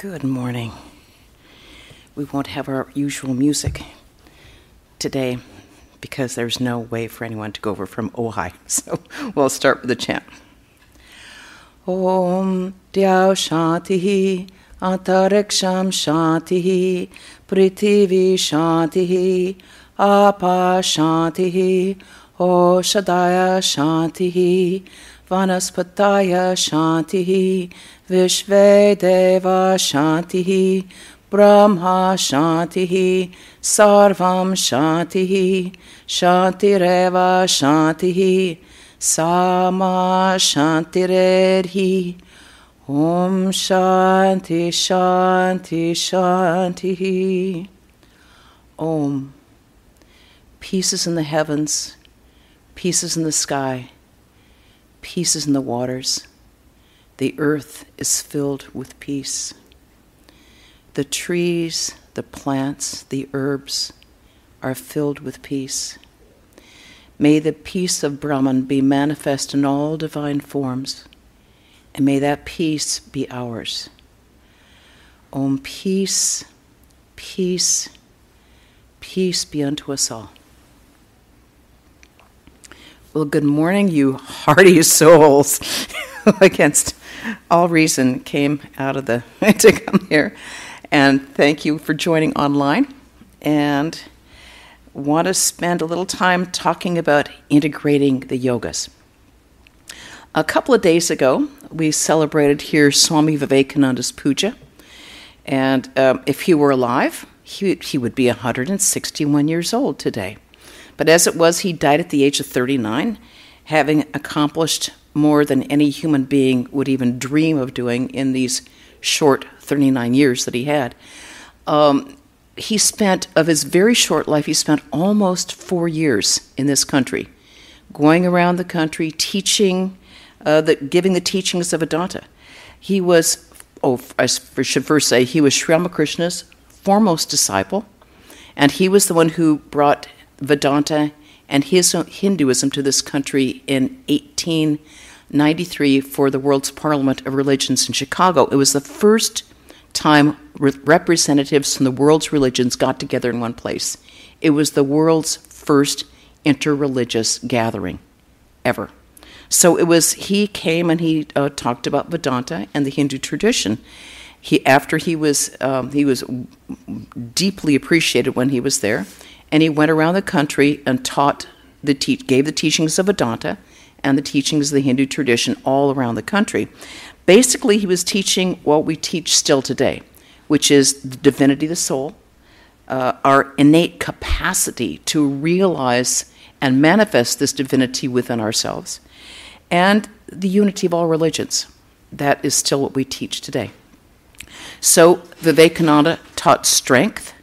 Good morning. We won't have our usual music today because there's no way for anyone to go over from Ojai. So we'll start with the chant. Om Dhyao Shantihi Antariksham Shantihi Prithivi Shantihi Apa Shantihi Oshadaya Shantihi Vanaspataya Shantihi Vishve Deva Shantihi Brahma Shantihi Sarvam Shantihi Shantireva Shantihi Sama Shantiredhi Om Shanti Shanti Shanti Om. Pieces in the heavens, pieces in the sky, pieces in the waters. The earth is filled with peace. The trees, the plants, the herbs are filled with peace. May the peace of Brahman be manifest in all divine forms, and may that peace be ours. Om peace, peace, peace be unto us all. Well, good morning, you hearty souls. Against all reason, came out of the to come here, and thank you for joining online. And want to spend a little time talking about integrating the yogas. A couple of days ago, we celebrated here Swami Vivekananda's puja, and um, if he were alive, he, he would be 161 years old today. But as it was, he died at the age of 39, having accomplished more than any human being would even dream of doing in these short 39 years that he had. Um, he spent, of his very short life, he spent almost four years in this country, going around the country teaching, uh, the, giving the teachings of Vedanta. He was, oh, I should first say, he was Sri Ramakrishna's foremost disciple, and he was the one who brought Vedanta and his Hinduism to this country in 1893 for the World's Parliament of Religions in Chicago. It was the first time re- representatives from the world's religions got together in one place. It was the world's first interreligious gathering ever. So it was he came and he uh, talked about Vedanta and the Hindu tradition. He after he was um, he was deeply appreciated when he was there and he went around the country and taught the te- gave the teachings of Vedanta and the teachings of the Hindu tradition all around the country. Basically, he was teaching what we teach still today, which is the divinity of the soul, uh, our innate capacity to realize and manifest this divinity within ourselves, and the unity of all religions. That is still what we teach today. So, Vivekananda taught strength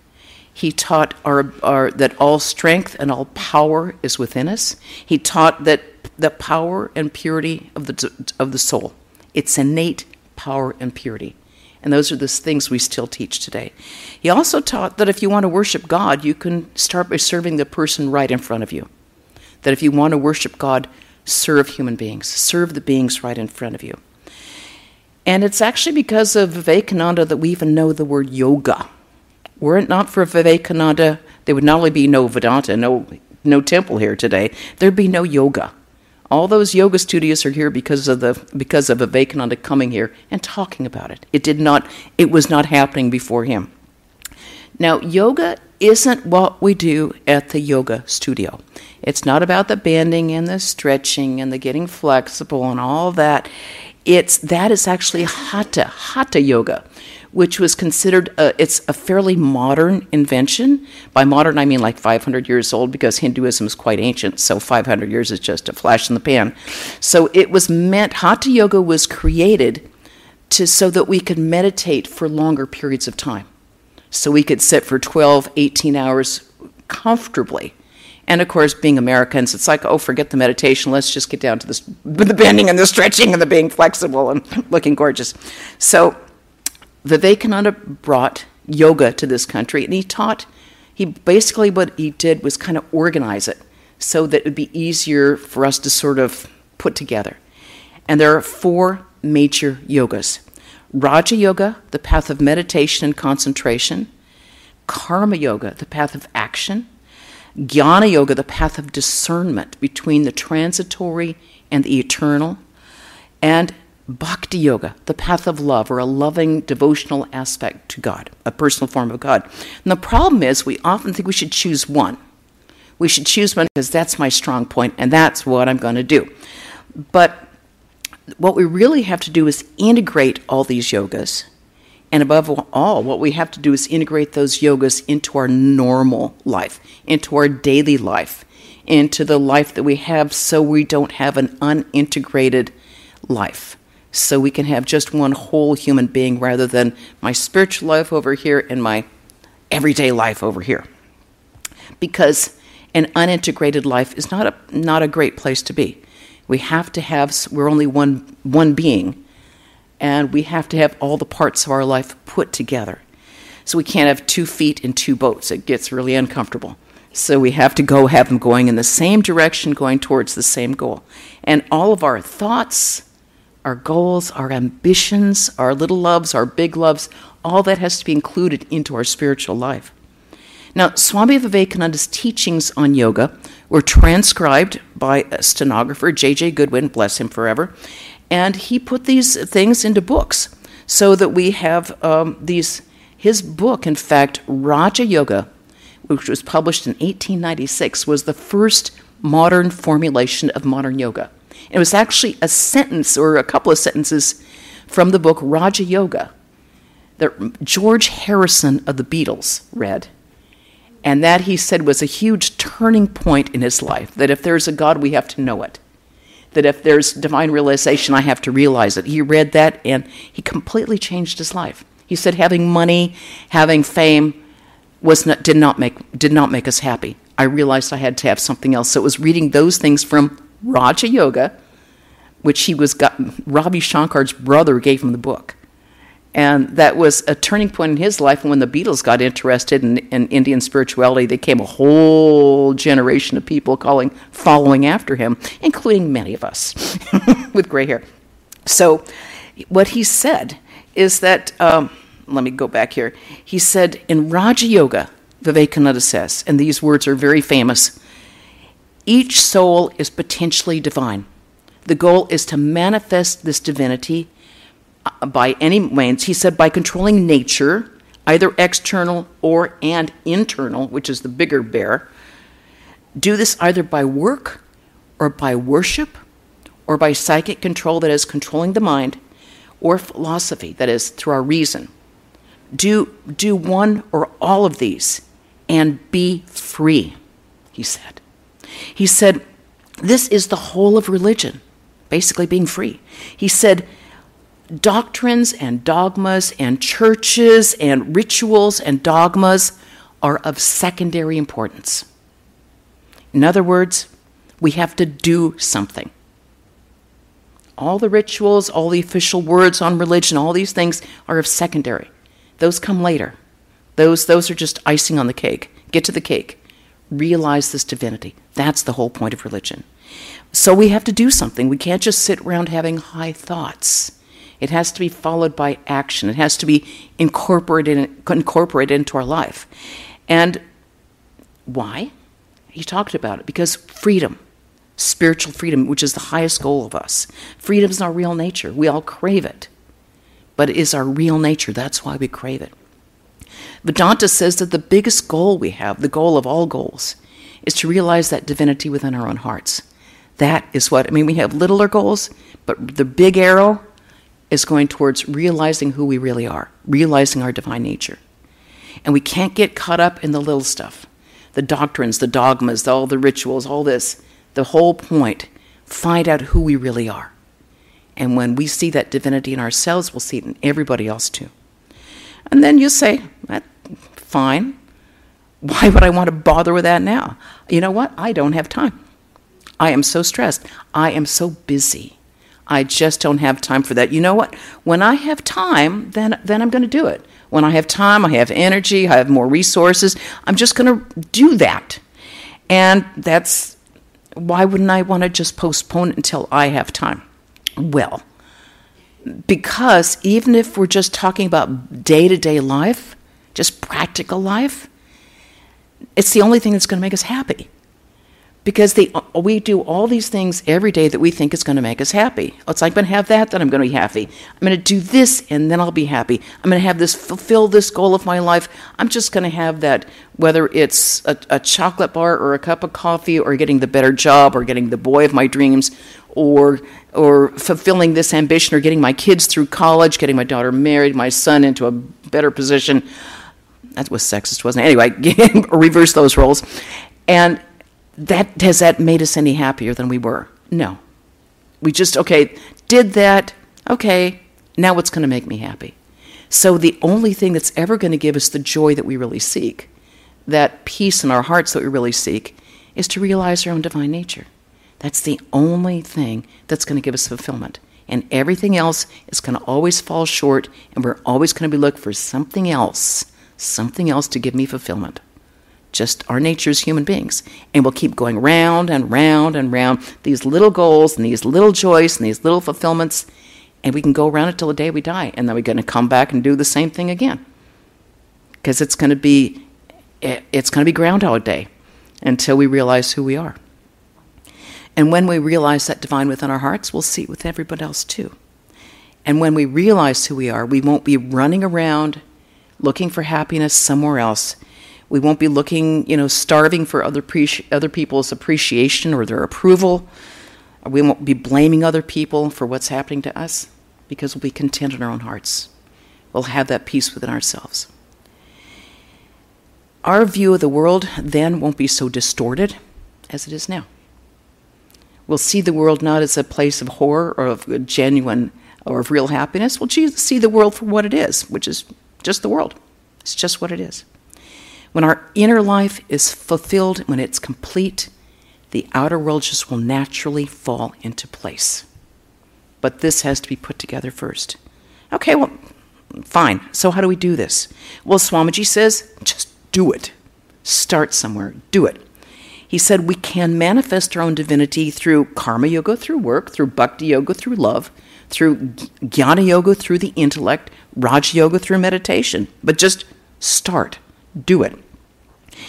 he taught our, our, that all strength and all power is within us. He taught that the power and purity of the, of the soul. It's innate power and purity. And those are the things we still teach today. He also taught that if you want to worship God, you can start by serving the person right in front of you. That if you want to worship God, serve human beings, serve the beings right in front of you. And it's actually because of Vivekananda that we even know the word yoga. Were it not for Vivekananda, there would not only be no Vedanta, no, no temple here today, there'd be no yoga. All those yoga studios are here because of the because of Vivekananda coming here and talking about it. It did not it was not happening before him. Now, yoga isn't what we do at the yoga studio. It's not about the bending and the stretching and the getting flexible and all that. It's that is actually hatha, hatha yoga, which was considered a, it's a fairly modern invention. By modern, I mean like 500 years old because Hinduism is quite ancient, so 500 years is just a flash in the pan. So it was meant, Hatha Yoga was created to, so that we could meditate for longer periods of time. So we could sit for 12, 18 hours comfortably. And of course, being Americans, it's like, oh, forget the meditation. Let's just get down to this, the bending and the stretching and the being flexible and looking gorgeous. So Vivekananda brought yoga to this country and he taught, he basically what he did was kind of organize it so that it would be easier for us to sort of put together. And there are four major yogas. Raja Yoga, the path of meditation and concentration, Karma Yoga, the path of action, Jnana Yoga, the path of discernment between the transitory and the eternal, and Bhakti Yoga, the path of love, or a loving devotional aspect to God, a personal form of God. And the problem is, we often think we should choose one. We should choose one because that's my strong point and that's what I'm going to do. But what we really have to do is integrate all these yogas. And above all, what we have to do is integrate those yogas into our normal life, into our daily life, into the life that we have so we don't have an unintegrated life. So we can have just one whole human being rather than my spiritual life over here and my everyday life over here. Because an unintegrated life is not a, not a great place to be. We have to have, we're only one, one being, and we have to have all the parts of our life put together. So we can't have two feet in two boats, it gets really uncomfortable. So we have to go have them going in the same direction, going towards the same goal. And all of our thoughts, our goals, our ambitions, our little loves, our big loves, all that has to be included into our spiritual life. Now, Swami Vivekananda's teachings on yoga were transcribed by a stenographer, J.J. Goodwin, bless him forever, and he put these things into books so that we have um, these. His book, in fact, Raja Yoga, which was published in 1896, was the first modern formulation of modern yoga. It was actually a sentence or a couple of sentences from the book Raja Yoga that George Harrison of the Beatles read. And that, he said, was a huge turning point in his life. That if there's a God, we have to know it. That if there's divine realization, I have to realize it. He read that and he completely changed his life. He said having money, having fame, was not, did, not make, did not make us happy. I realized I had to have something else. So it was reading those things from Raja Yoga, which he was got, Ravi Shankar's brother gave him the book. And that was a turning point in his life. And when the Beatles got interested in, in Indian spirituality, they came a whole generation of people calling, following after him, including many of us with gray hair. So, what he said is that, um, let me go back here. He said in Raja Yoga, Vivekananda says, and these words are very famous each soul is potentially divine. The goal is to manifest this divinity uh, by any means, he said, by controlling nature, either external or and internal, which is the bigger bear. Do this either by work or by worship or by psychic control, that is, controlling the mind, or philosophy, that is, through our reason. Do, do one or all of these and be free, he said. He said, This is the whole of religion, basically being free. He said, doctrines and dogmas and churches and rituals and dogmas are of secondary importance. In other words, we have to do something. All the rituals, all the official words on religion, all these things are of secondary. Those come later. Those, those are just icing on the cake. Get to the cake. Realize this divinity. That's the whole point of religion. So we have to do something. We can't just sit around having high thoughts. It has to be followed by action. It has to be incorporated, incorporated into our life. And why? He talked about it because freedom, spiritual freedom, which is the highest goal of us. Freedom is our real nature. We all crave it, but it is our real nature. That's why we crave it. Vedanta says that the biggest goal we have, the goal of all goals, is to realize that divinity within our own hearts. That is what, I mean, we have littler goals, but the big arrow is going towards realizing who we really are, realizing our divine nature. And we can't get caught up in the little stuff the doctrines, the dogmas, all the rituals, all this. The whole point find out who we really are. And when we see that divinity in ourselves, we'll see it in everybody else too. And then you say, fine. Why would I want to bother with that now? You know what? I don't have time. I am so stressed. I am so busy. I just don't have time for that. You know what? When I have time, then then I'm going to do it. When I have time, I have energy, I have more resources. I'm just going to do that. And that's why wouldn't I want to just postpone it until I have time? Well, Because even if we're just talking about day to day life, just practical life, it's the only thing that's going to make us happy. Because they, uh, we do all these things every day that we think is going to make us happy. It's like, I'm going to have that, then I'm going to be happy. I'm going to do this, and then I'll be happy. I'm going to have this, fulfill this goal of my life. I'm just going to have that, whether it's a, a chocolate bar or a cup of coffee or getting the better job or getting the boy of my dreams or or fulfilling this ambition or getting my kids through college, getting my daughter married, my son into a better position. That was sexist, wasn't it? Anyway, reverse those roles. And that has that made us any happier than we were? No. We just okay, did that. Okay, now what's going to make me happy? So the only thing that's ever going to give us the joy that we really seek, that peace in our hearts that we really seek, is to realize our own divine nature. That's the only thing that's going to give us fulfillment. And everything else is going to always fall short, and we're always going to be looking for something else, something else to give me fulfillment just our nature as human beings. And we'll keep going round and round and round these little goals and these little joys and these little fulfillments. And we can go around until the day we die. And then we're going to come back and do the same thing again. Because it's going to be eh, it's going to be groundhog day until we realize who we are. And when we realize that divine within our hearts, we'll see it with everybody else too. And when we realize who we are, we won't be running around looking for happiness somewhere else we won't be looking, you know, starving for other, preci- other people's appreciation or their approval. We won't be blaming other people for what's happening to us because we'll be content in our own hearts. We'll have that peace within ourselves. Our view of the world then won't be so distorted as it is now. We'll see the world not as a place of horror or of genuine or of real happiness. We'll see the world for what it is, which is just the world. It's just what it is. When our inner life is fulfilled, when it's complete, the outer world just will naturally fall into place. But this has to be put together first. Okay, well, fine. So, how do we do this? Well, Swamiji says, just do it. Start somewhere, do it. He said we can manifest our own divinity through karma yoga, through work, through bhakti yoga, through love, through jnana yoga, through the intellect, Raj yoga, through meditation. But just start, do it.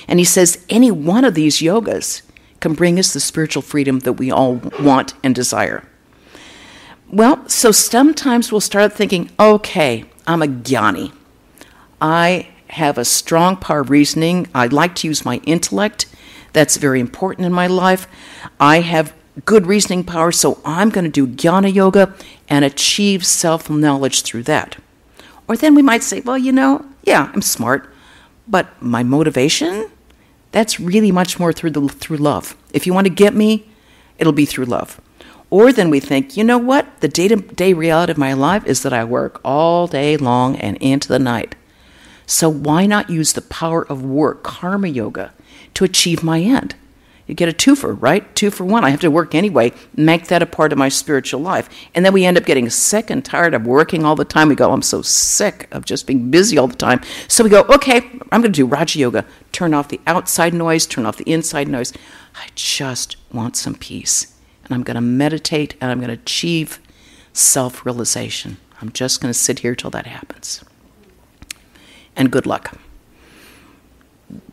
And he says any one of these yogas can bring us the spiritual freedom that we all want and desire. Well, so sometimes we'll start thinking, okay, I'm a jnani. I have a strong power of reasoning. I like to use my intellect. That's very important in my life. I have good reasoning power, so I'm going to do jnana yoga and achieve self knowledge through that. Or then we might say, well, you know, yeah, I'm smart. But my motivation, that's really much more through the through love. If you want to get me, it'll be through love. Or then we think, you know what? The day to day reality of my life is that I work all day long and into the night. So why not use the power of work, karma yoga, to achieve my end? You get a twofer, right? Two for one. I have to work anyway, make that a part of my spiritual life. And then we end up getting sick and tired of working all the time. We go, I'm so sick of just being busy all the time. So we go, okay, I'm going to do Raja Yoga. Turn off the outside noise, turn off the inside noise. I just want some peace. And I'm going to meditate and I'm going to achieve self realization. I'm just going to sit here till that happens. And good luck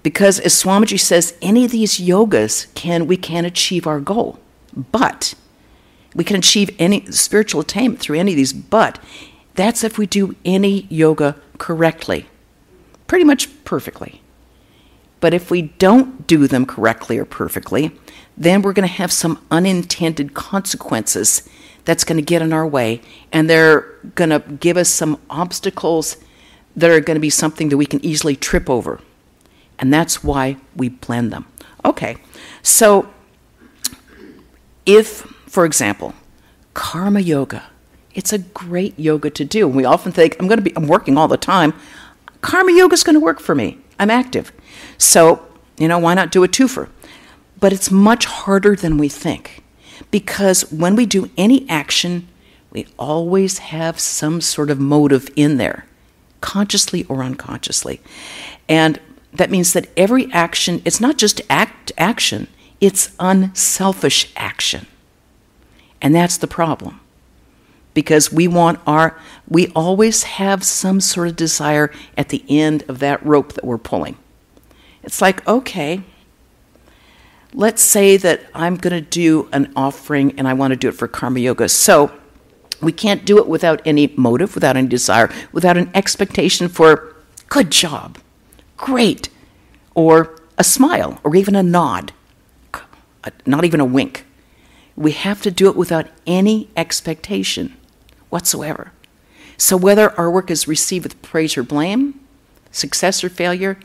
because as Swamiji says, any of these yogas can we can achieve our goal, but we can achieve any spiritual attainment through any of these. But that's if we do any yoga correctly, pretty much perfectly. But if we don't do them correctly or perfectly, then we're going to have some unintended consequences that's going to get in our way, and they're going to give us some obstacles that are going to be something that we can easily trip over and that's why we blend them. Okay, so if, for example, karma yoga, it's a great yoga to do. We often think, I'm going to be, I'm working all the time. Karma yoga is going to work for me. I'm active. So, you know, why not do a twofer? But it's much harder than we think because when we do any action, we always have some sort of motive in there, consciously or unconsciously. And that means that every action, it's not just act action, it's unselfish action. And that's the problem. because we want our, we always have some sort of desire at the end of that rope that we're pulling. It's like, okay, let's say that I'm going to do an offering and I want to do it for karma yoga. So we can't do it without any motive, without any desire, without an expectation for good job, great, or a smile, or even a nod, not even a wink. We have to do it without any expectation whatsoever. So, whether our work is received with praise or blame, success or failure,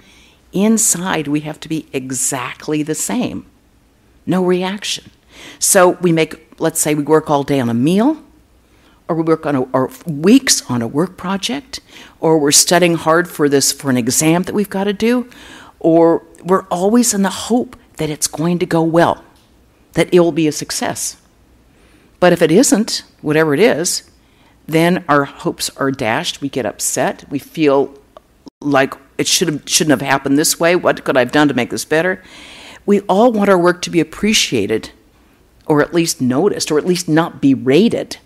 inside we have to be exactly the same. No reaction. So, we make, let's say, we work all day on a meal, or we work on a, or weeks on a work project, or we're studying hard for this for an exam that we've got to do, or we're always in the hope that it's going to go well, that it will be a success. But if it isn't, whatever it is, then our hopes are dashed. We get upset. We feel like it should have, shouldn't have happened this way. What could I have done to make this better? We all want our work to be appreciated, or at least noticed, or at least not berated.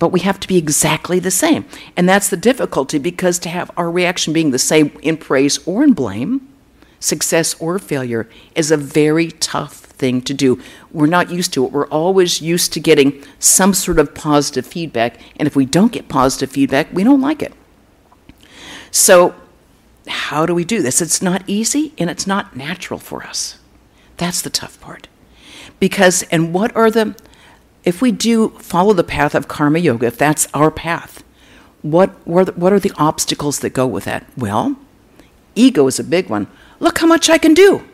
But we have to be exactly the same. And that's the difficulty because to have our reaction being the same in praise or in blame, success or failure, is a very tough thing to do. We're not used to it. We're always used to getting some sort of positive feedback. And if we don't get positive feedback, we don't like it. So, how do we do this? It's not easy and it's not natural for us. That's the tough part. Because, and what are the, if we do follow the path of karma yoga, if that's our path, what, what are the obstacles that go with that? Well, ego is a big one. Look how much I can do.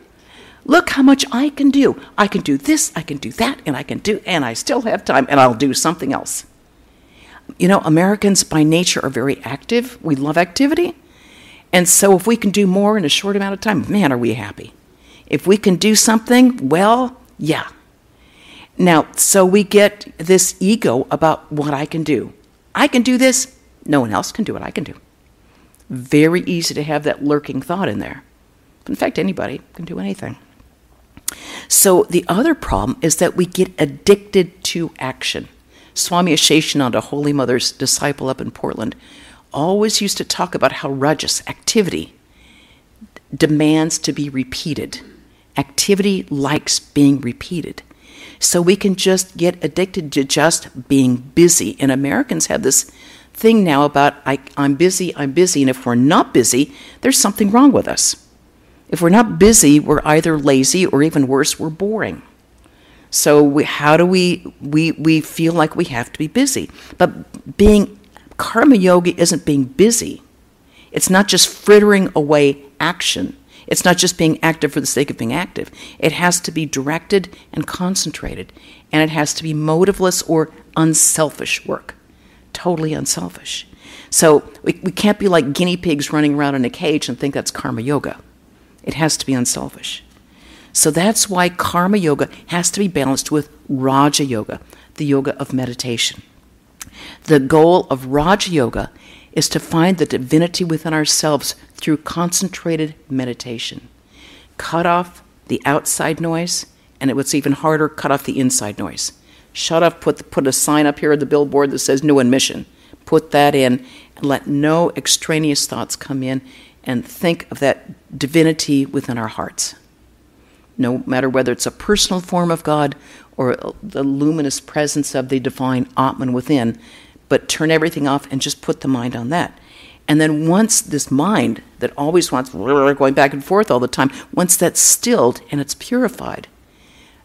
Look how much I can do. I can do this, I can do that, and I can do, and I still have time, and I'll do something else. You know, Americans by nature are very active. We love activity. And so if we can do more in a short amount of time, man, are we happy. If we can do something, well, yeah. Now, so we get this ego about what I can do. I can do this, no one else can do what I can do. Very easy to have that lurking thought in there. In fact, anybody can do anything. So the other problem is that we get addicted to action. Swami Aseshananda, Holy Mother's disciple up in Portland, always used to talk about how rajas, activity, demands to be repeated. Activity likes being repeated. So we can just get addicted to just being busy. And Americans have this thing now about I, am busy, I'm busy. And if we're not busy, there's something wrong with us. If we're not busy, we're either lazy or even worse, we're boring. So we, how do we we we feel like we have to be busy? But being karma yoga isn't being busy. It's not just frittering away action. It's not just being active for the sake of being active. It has to be directed and concentrated, and it has to be motiveless or unselfish work. Totally unselfish. So we, we can't be like guinea pigs running around in a cage and think that's karma yoga. It has to be unselfish. So that's why karma yoga has to be balanced with Raja Yoga, the yoga of meditation. The goal of Raja Yoga is to find the divinity within ourselves through concentrated meditation. Cut off the outside noise, and it was even harder, cut off the inside noise. Shut off, put, put a sign up here at the billboard that says no admission. Put that in, and let no extraneous thoughts come in and think of that divinity within our hearts. No matter whether it's a personal form of God or the luminous presence of the divine Atman within, but turn everything off and just put the mind on that. And then once this mind that always wants going back and forth all the time, once that's stilled and it's purified,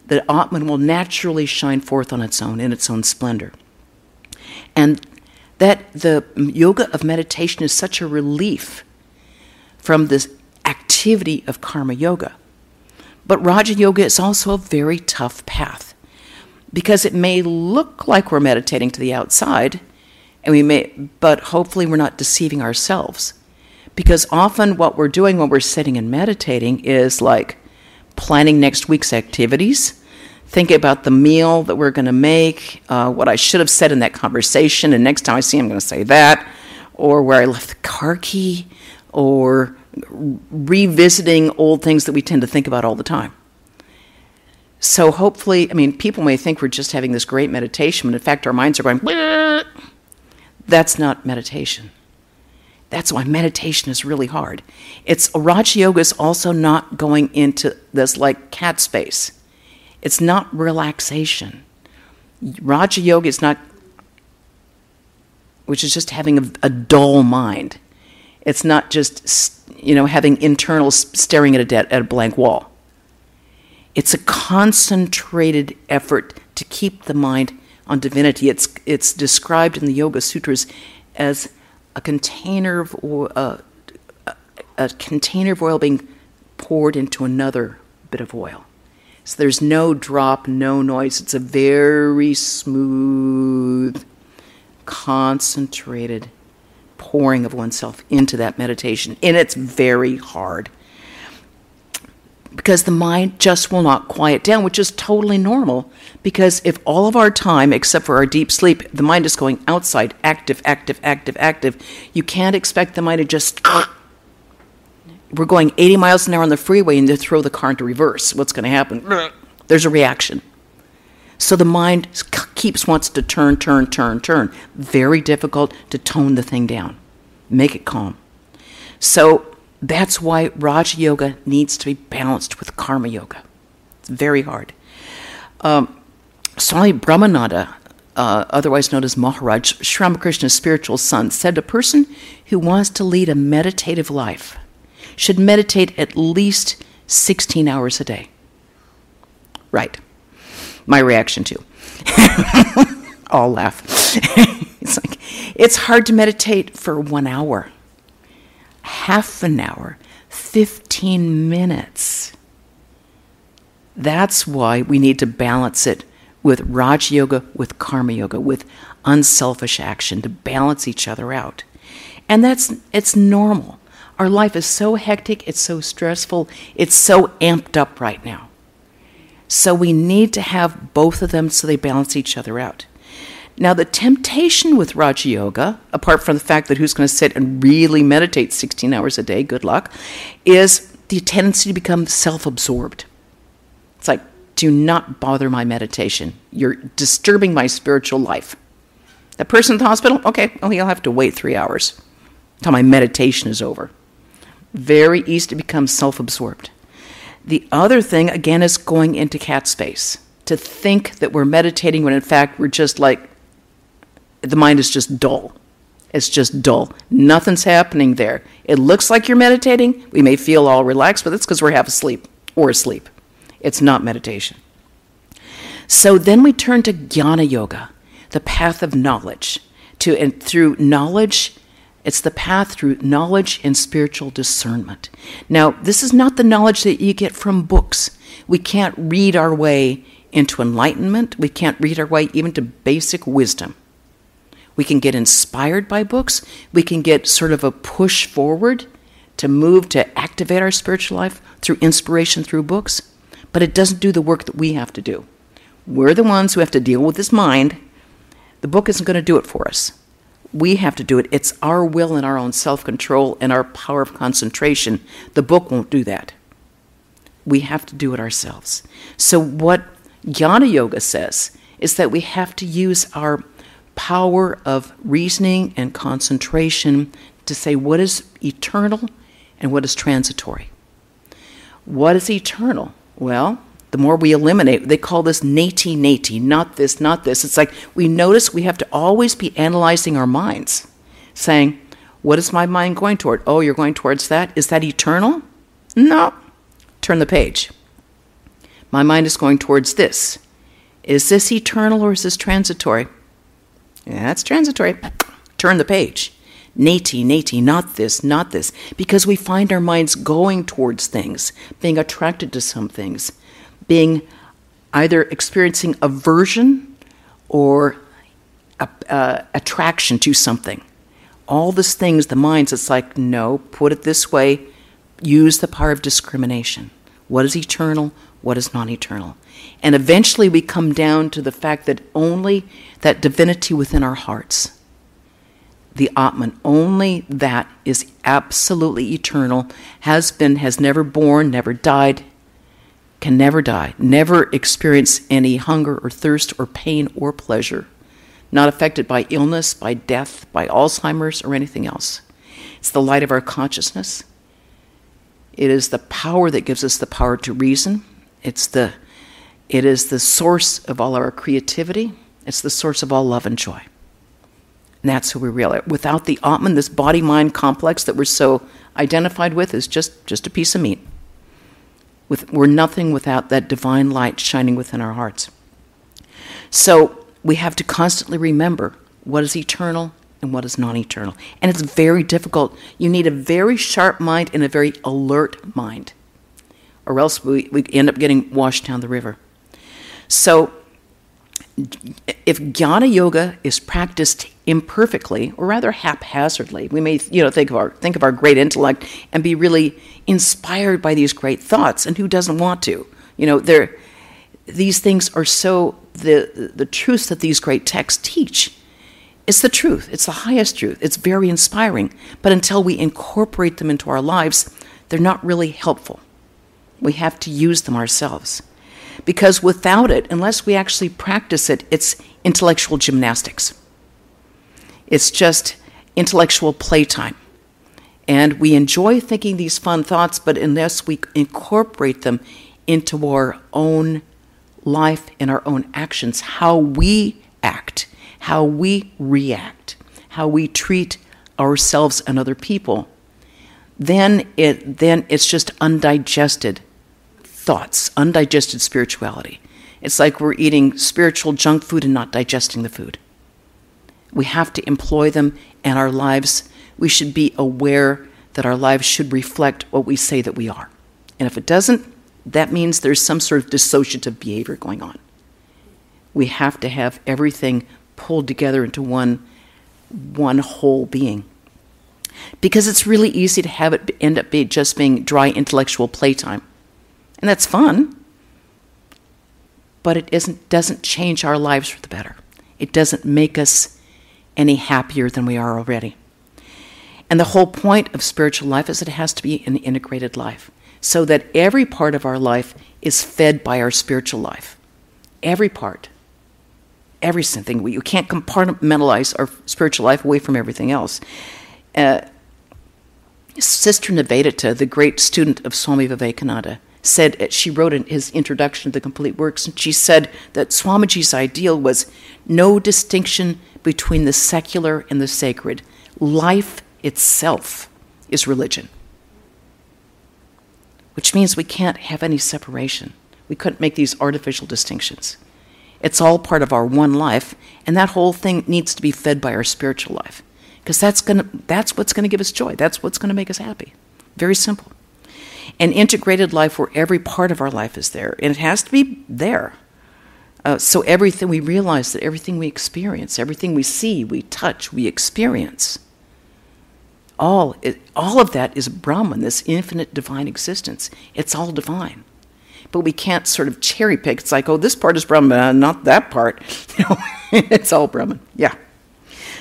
the Atman will naturally shine forth on its own in its own splendor. And that the yoga of meditation is such a relief from this activity of karma yoga. But Raja Yoga is also a very tough path because it may look like we're meditating to the outside, and we may, but hopefully we're not deceiving ourselves. Because often what we're doing when we're sitting and meditating is like planning next week's activities, thinking about the meal that we're going to make, uh, what I should have said in that conversation, and next time I see him, I'm going to say that, or where I left the car key, or revisiting old things that we tend to think about all the time. So hopefully, I mean, people may think we're just having this great meditation, but in fact, our minds are going, "Bleh." That's not meditation. That's why meditation is really hard. It's Raja Yoga is also not going into this like cat space. It's not relaxation. Raja Yoga is not, which is just having a, a dull mind. It's not just you know having internal staring at a, at a blank wall. It's a concentrated effort to keep the mind on divinity. It's, it's described in the Yoga Sutras as a container of uh, a container of oil being poured into another bit of oil. So there's no drop, no noise. It's a very smooth, concentrated pouring of oneself into that meditation. And it's very hard because the mind just will not quiet down, which is totally normal. Because if all of our time, except for our deep sleep, the mind is going outside, active, active, active, active, you can't expect the mind to just. We're going 80 miles an hour on the freeway and to throw the car into reverse. What's going to happen? There's a reaction. So the mind keeps wants to turn, turn, turn, turn. Very difficult to tone the thing down, make it calm. So that's why Raja Yoga needs to be balanced with Karma Yoga. It's very hard. Um, Swami Brahmananda, uh, otherwise known as Maharaj, Sri Ramakrishna's spiritual son, said a person who wants to lead a meditative life should meditate at least 16 hours a day. Right. My reaction too. All laugh. it's like it's hard to meditate for one hour half an hour, 15 minutes. That's why we need to balance it with Raj Yoga, with Karma Yoga, with unselfish action to balance each other out. And that's it's normal. Our life is so hectic, it's so stressful, it's so amped up right now. So we need to have both of them so they balance each other out. Now, the temptation with Raja Yoga, apart from the fact that who's going to sit and really meditate 16 hours a day, good luck, is the tendency to become self absorbed. It's like, do not bother my meditation. You're disturbing my spiritual life. That person in the hospital, okay, well, he'll have to wait three hours until my meditation is over. Very easy to become self absorbed. The other thing, again, is going into cat space. To think that we're meditating when in fact we're just like the mind is just dull. It's just dull. Nothing's happening there. It looks like you're meditating. We may feel all relaxed, but that's because we're half asleep or asleep. It's not meditation. So then we turn to jnana yoga, the path of knowledge. To and through knowledge, it's the path through knowledge and spiritual discernment. Now, this is not the knowledge that you get from books. We can't read our way into enlightenment. We can't read our way even to basic wisdom. We can get inspired by books. We can get sort of a push forward to move to activate our spiritual life through inspiration through books. But it doesn't do the work that we have to do. We're the ones who have to deal with this mind. The book isn't going to do it for us. We have to do it. It's our will and our own self control and our power of concentration. The book won't do that. We have to do it ourselves. So, what Jnana Yoga says is that we have to use our power of reasoning and concentration to say what is eternal and what is transitory. What is eternal? Well, the more we eliminate, they call this neti neti, not this, not this. It's like we notice we have to always be analyzing our minds, saying, What is my mind going toward? Oh, you're going towards that? Is that eternal? No. Turn the page. My mind is going towards this. Is this eternal or is this transitory? That's transitory. Turn the page. Neti, neti, not this, not this. Because we find our minds going towards things, being attracted to some things, being either experiencing aversion or uh, attraction to something. All these things, the minds, it's like, no, put it this way, use the power of discrimination. What is eternal? What is non eternal? And eventually we come down to the fact that only that divinity within our hearts, the Atman, only that is absolutely eternal, has been, has never born, never died, can never die, never experience any hunger or thirst or pain or pleasure, not affected by illness, by death, by Alzheimer's, or anything else. It's the light of our consciousness. It is the power that gives us the power to reason. It's the, it is the source of all our creativity. It's the source of all love and joy. And that's who we really are. Without the Atman, this body mind complex that we're so identified with is just, just a piece of meat. With, we're nothing without that divine light shining within our hearts. So we have to constantly remember what is eternal and what is non eternal. And it's very difficult. You need a very sharp mind and a very alert mind, or else we, we end up getting washed down the river. So if jnana yoga is practiced imperfectly or rather haphazardly we may you know think of our think of our great intellect and be really inspired by these great thoughts and who doesn't want to? You know there these things are so the the truths that these great texts teach it's the truth it's the highest truth it's very inspiring. But until we incorporate them into our lives they're not really helpful. We have to use them ourselves because without it, unless we actually practice it, it's intellectual gymnastics. It's just intellectual playtime. And we enjoy thinking these fun thoughts, but unless we incorporate them into our own life and our own actions, how we act, how we react, how we treat ourselves and other people, then it then it's just undigested thoughts, undigested spirituality. It's like we're eating spiritual junk food and not digesting the food. We have to employ them in our lives. We should be aware that our lives should reflect what we say that we are. And if it doesn't, that means there's some sort of dissociative behavior going on. We have to have everything pulled together into one, one whole being. Because it's really easy to have it end up be just being dry intellectual playtime and that's fun. But it isn't, doesn't change our lives for the better. It doesn't make us any happier than we are already. And the whole point of spiritual life is that it has to be an integrated life, so that every part of our life is fed by our spiritual life. Every part. Every thing. You can't compartmentalize our spiritual life away from everything else. Uh, Sister Nivedita, the great student of Swami Vivekananda, said uh, she wrote in his introduction to the complete works and she said that swamiji's ideal was no distinction between the secular and the sacred. Life itself is religion which means we can't have any separation. We couldn't make these artificial distinctions. It's all part of our one life and that whole thing needs to be fed by our spiritual life because that's to that's what's going to give us joy. That's what's going to make us happy. Very simple an integrated life where every part of our life is there, and it has to be there. Uh, so everything we realize that everything we experience, everything we see, we touch, we experience, all it, all of that is Brahman, this infinite divine existence. It's all divine, but we can't sort of cherry pick. It's like, oh, this part is Brahman, uh, not that part. You know, it's all Brahman. Yeah.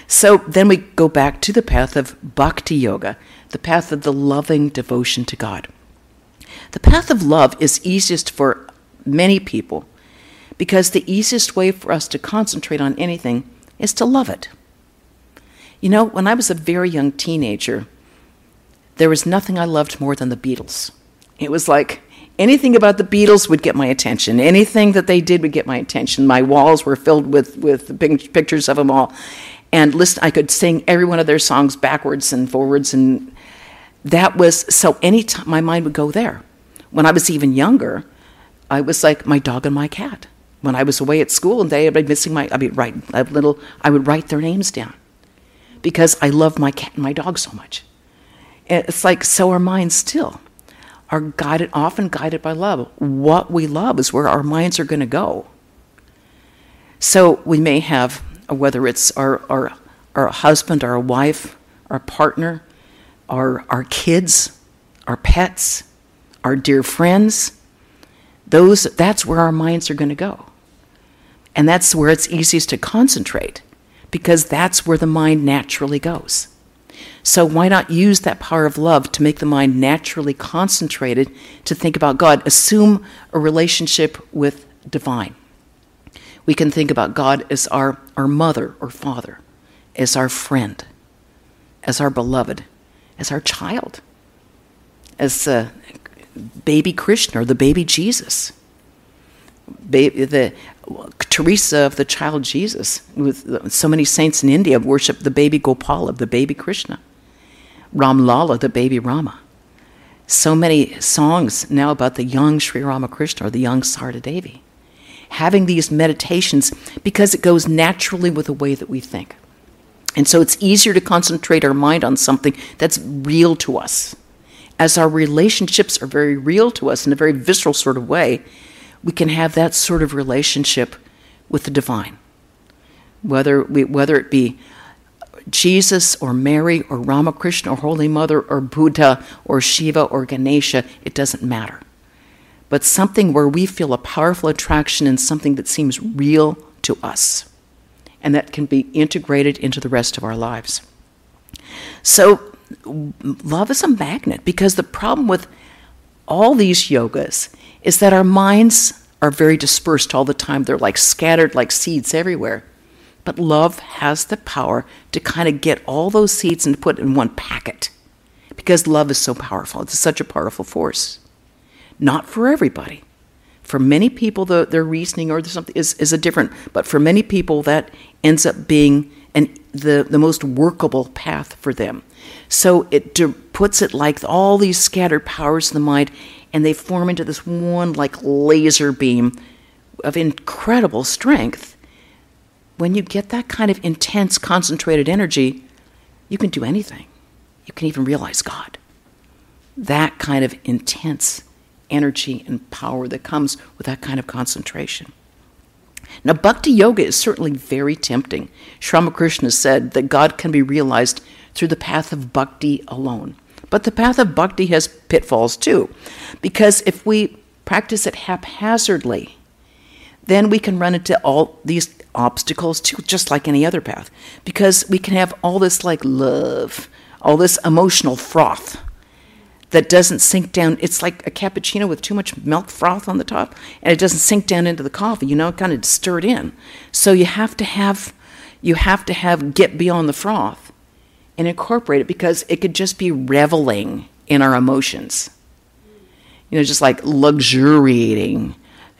So then we go back to the path of bhakti yoga, the path of the loving devotion to God. The path of love is easiest for many people because the easiest way for us to concentrate on anything is to love it. You know, when I was a very young teenager, there was nothing I loved more than the Beatles. It was like anything about the Beatles would get my attention. Anything that they did would get my attention. My walls were filled with, with pictures of them all. And listen, I could sing every one of their songs backwards and forwards. And that was so anytime my mind would go there. When I was even younger, I was like my dog and my cat. When I was away at school and they had been missing my, I mean, write a little, I would write their names down because I love my cat and my dog so much. It's like so our minds still are guided, often guided by love. What we love is where our minds are going to go. So we may have, whether it's our, our, our husband, our wife, our partner, our, our kids, our pets, our dear friends, those, that's where our minds are going to go. And that's where it's easiest to concentrate because that's where the mind naturally goes. So, why not use that power of love to make the mind naturally concentrated to think about God? Assume a relationship with divine. We can think about God as our, our mother or father, as our friend, as our beloved, as our child, as uh, baby Krishna or the baby Jesus. Baby, the Teresa of the child Jesus, with so many saints in India worship the baby Gopala, the baby Krishna. Ram Lala, the baby Rama. So many songs now about the young Sri Ramakrishna or the young Sarada Devi. Having these meditations because it goes naturally with the way that we think. And so it's easier to concentrate our mind on something that's real to us. As our relationships are very real to us in a very visceral sort of way, we can have that sort of relationship with the divine. Whether, we, whether it be Jesus or Mary or Ramakrishna or Holy Mother or Buddha or Shiva or Ganesha, it doesn't matter. But something where we feel a powerful attraction in something that seems real to us and that can be integrated into the rest of our lives. So, love is a magnet because the problem with all these yogas is that our minds are very dispersed all the time. They're like scattered like seeds everywhere. But love has the power to kind of get all those seeds and put in one packet because love is so powerful. It's such a powerful force. Not for everybody. For many people, the, their reasoning or something is, is a different, but for many people, that ends up being an, the, the most workable path for them. So it puts it like all these scattered powers in the mind, and they form into this one like laser beam of incredible strength when you get that kind of intense, concentrated energy, you can do anything. You can even realize God. That kind of intense energy and power that comes with that kind of concentration. Now, bhakti yoga is certainly very tempting. Sri Ramakrishna said that God can be realized through the path of bhakti alone. But the path of bhakti has pitfalls too, because if we practice it haphazardly, then we can run into all these obstacles too, just like any other path, because we can have all this like love, all this emotional froth that doesn't sink down. It's like a cappuccino with too much milk froth on the top, and it doesn't sink down into the coffee. You know, it kind of stir it in. So you have to have, you have to have get beyond the froth and incorporate it because it could just be reveling in our emotions. You know, just like luxuriating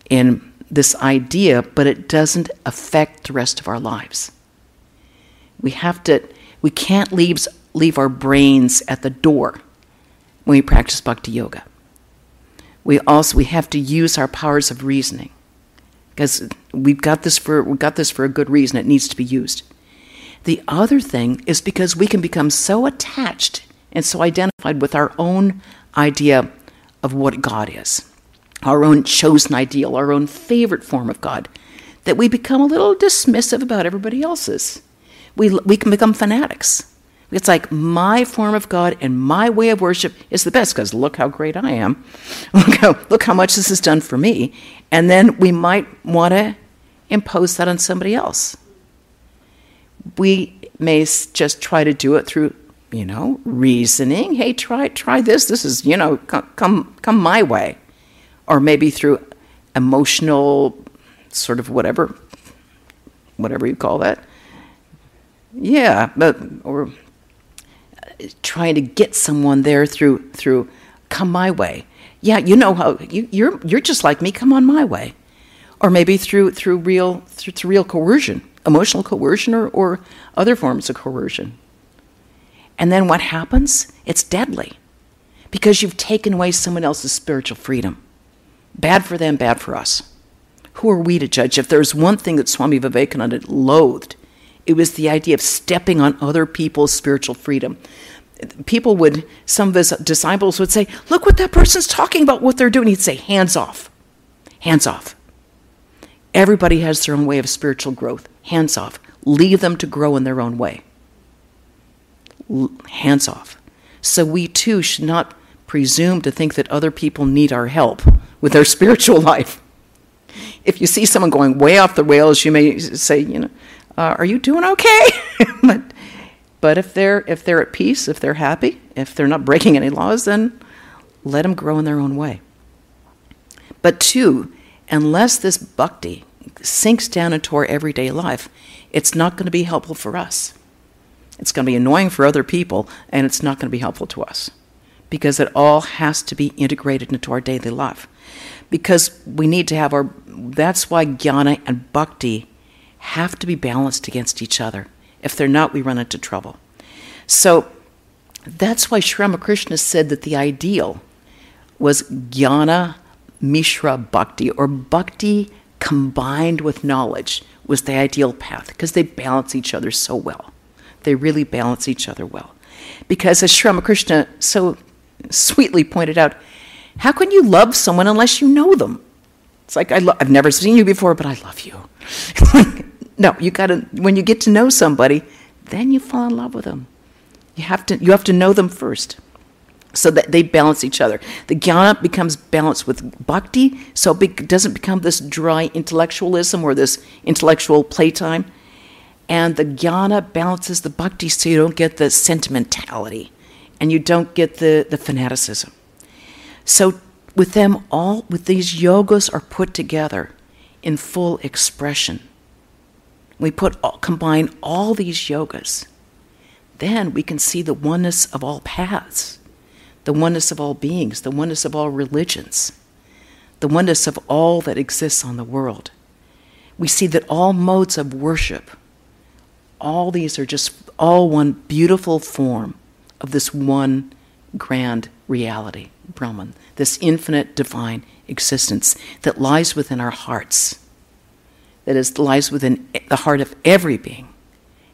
in this idea, but it doesn't affect the rest of our lives. We have to, we can't leave, leave our brains at the door when we practice bhakti yoga. We also we have to use our powers of reasoning because we've got this for we've got this for a good reason. It needs to be used. The other thing is because we can become so attached and so identified with our own idea of what God is our own chosen ideal, our own favorite form of God, that we become a little dismissive about everybody else's. We, we can become fanatics. It's like my form of God and my way of worship is the best because look how great I am. Look how, look how much this has done for me. And then we might want to impose that on somebody else. We may just try to do it through, you know, reasoning. Hey, try try this. This is, you know, come come, my way. Or maybe through emotional sort of whatever whatever you call that. Yeah but or uh, trying to get someone there through through come my way. Yeah you know how you, you're you're just like me. Come on my way. Or maybe through through real through, through real coercion emotional coercion or, or other forms of coercion and then what happens it's deadly because you've taken away someone else's spiritual freedom Bad for them, bad for us. Who are we to judge? If there's one thing that Swami Vivekananda loathed, it was the idea of stepping on other people's spiritual freedom. People would, some of his disciples would say, Look what that person's talking about, what they're doing. He'd say, Hands off. Hands off. Everybody has their own way of spiritual growth. Hands off. Leave them to grow in their own way. Hands off. So we too should not presume to think that other people need our help with their spiritual life. If you see someone going way off the rails, you may say, you know, uh, are you doing okay? but But if they're if they're at peace, if they're happy, if they're not breaking any laws, then let them grow in their own way. But two, unless this bhakti sinks down into our everyday life, it's not going to be helpful for us. It's going to be annoying for other people, and it's not going to be helpful to us because it all has to be integrated into our daily life. Because we need to have our, that's why jnana and bhakti have to be balanced against each other. If they're not, we run into trouble. So that's why Sri Ramakrishna said that the ideal was jnana mishra bhakti, or bhakti combined with knowledge, was the ideal path because they balance each other so well. They really balance each other well. Because as Sri Ramakrishna so sweetly pointed out, how can you love someone unless you know them? It's like, I I've never seen you before, but I love you. no, you gotta, when you get to know somebody, then you fall in love with them. You have to, you have to know them first so that they balance each other. The jnana becomes balanced with bhakti, so it doesn't become this dry intellectualism or this intellectual playtime. And the jnana balances the bhakti so you don't get the sentimentality and you don't get the, the fanaticism. So with them all, with these yogas are put together in full expression. We put combine all these yogas, then we can see the oneness of all paths the oneness of all beings, the oneness of all religions, the oneness of all that exists on the world. We see that all modes of worship, all these are just all one beautiful form of this one grand reality, Brahman, this infinite divine existence that lies within our hearts, that is, lies within the heart of every being.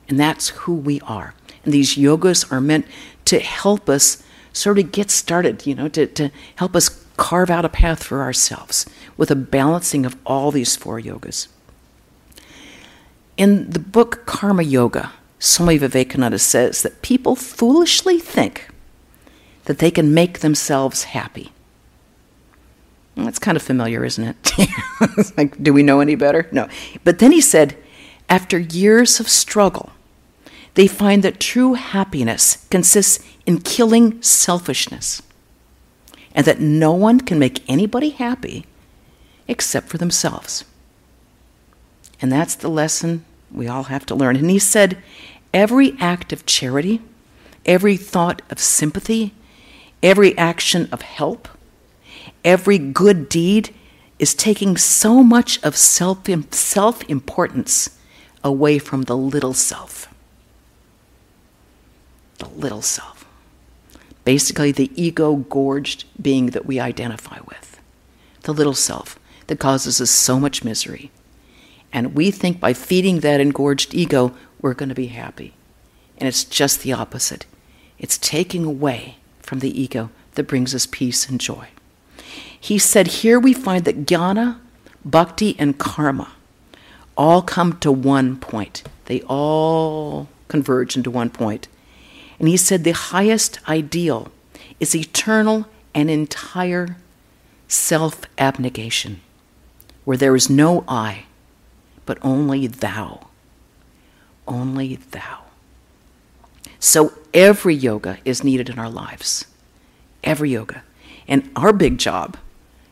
And that's who we are. And these yogas are meant to help us sort of get started, you know, to, to help us carve out a path for ourselves with a balancing of all these four yogas. In the book Karma Yoga, Swami Vivekananda says that people foolishly think that they can make themselves happy. That's kind of familiar, isn't it? like, do we know any better? No. But then he said, after years of struggle, they find that true happiness consists in killing selfishness, and that no one can make anybody happy except for themselves. And that's the lesson we all have to learn. And he said, every act of charity, every thought of sympathy, every action of help, every good deed is taking so much of self self importance away from the little self. The little self basically the ego gorged being that we identify with, the little self that causes us so much misery. And we think by feeding that engorged ego, we're going to be happy. And it's just the opposite. It's taking away from the ego that brings us peace and joy. He said, Here we find that jnana, bhakti, and karma all come to one point. They all converge into one point. And he said the highest ideal is eternal and entire self abnegation, where there is no I, but only thou. Only thou. So every yoga is needed in our lives. Every yoga. And our big job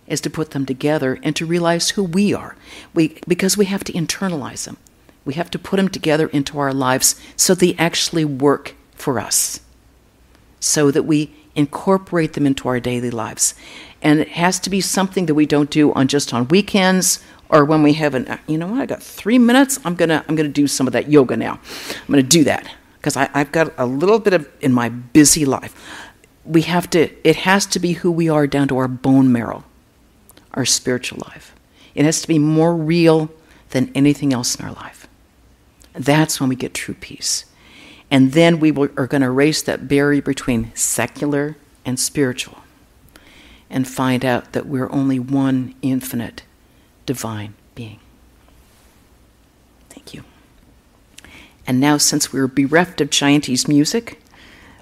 is to put them together and to realize who we are. We, because we have to internalize them. We have to put them together into our lives so they actually work for us so that we incorporate them into our daily lives. And it has to be something that we don't do on just on weekends or when we have an uh, you know what I got three minutes I'm gonna I'm gonna do some of that yoga now. I'm gonna do that because I've got a little bit of in my busy life. We have to it has to be who we are down to our bone marrow our spiritual life. It has to be more real than anything else in our life. That's when we get true peace and then we will, are going to erase that barrier between secular and spiritual and find out that we're only one infinite divine being. Thank you. And now, since we're bereft of Jayanti's music,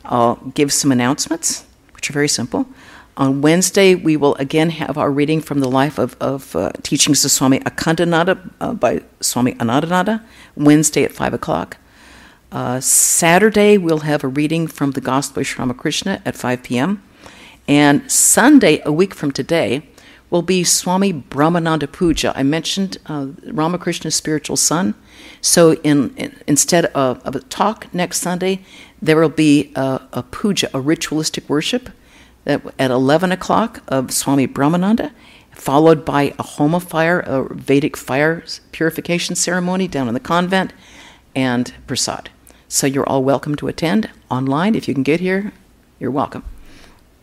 I'll give some announcements, which are very simple. On Wednesday, we will again have our reading from the life of, of uh, teachings of Swami Akhandananda uh, by Swami Anandananda, Wednesday at 5 o'clock. Uh, Saturday, we'll have a reading from the Gospel of Ramakrishna at 5 p.m. And Sunday, a week from today, will be Swami Brahmananda Puja. I mentioned uh, Ramakrishna's spiritual son. So in, in, instead of, of, a talk next Sunday, there will be a, a puja, a ritualistic worship at 11 o'clock of Swami Brahmananda, followed by a homa fire, a Vedic fire purification ceremony down in the convent, and prasad. So you're all welcome to attend online. If you can get here, you're welcome.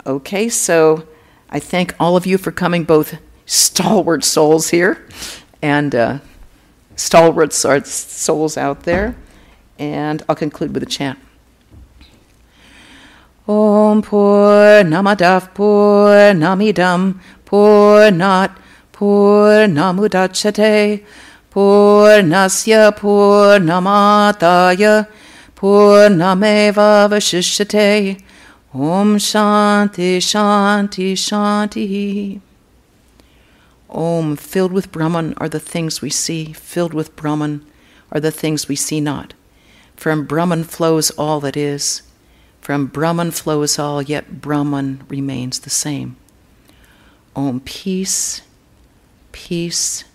Okay, so I thank all of you for coming, both stalwart souls here and uh, stalwart souls out there. And I'll conclude with a chant. Om Purnamadah Pur Namidam Purnat Pur Namudachate Purnasya Pur Namataya Purnameva Vashishyate. Om Shanti Shanti Shanti. Om, filled with Brahman are the things we see, filled with Brahman are the things we see not. From Brahman flows all that is. From Brahman flows all, yet Brahman remains the same. Om, peace, peace,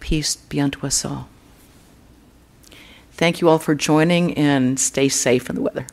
peace be unto us all. Thank you all for joining and stay safe in the weather.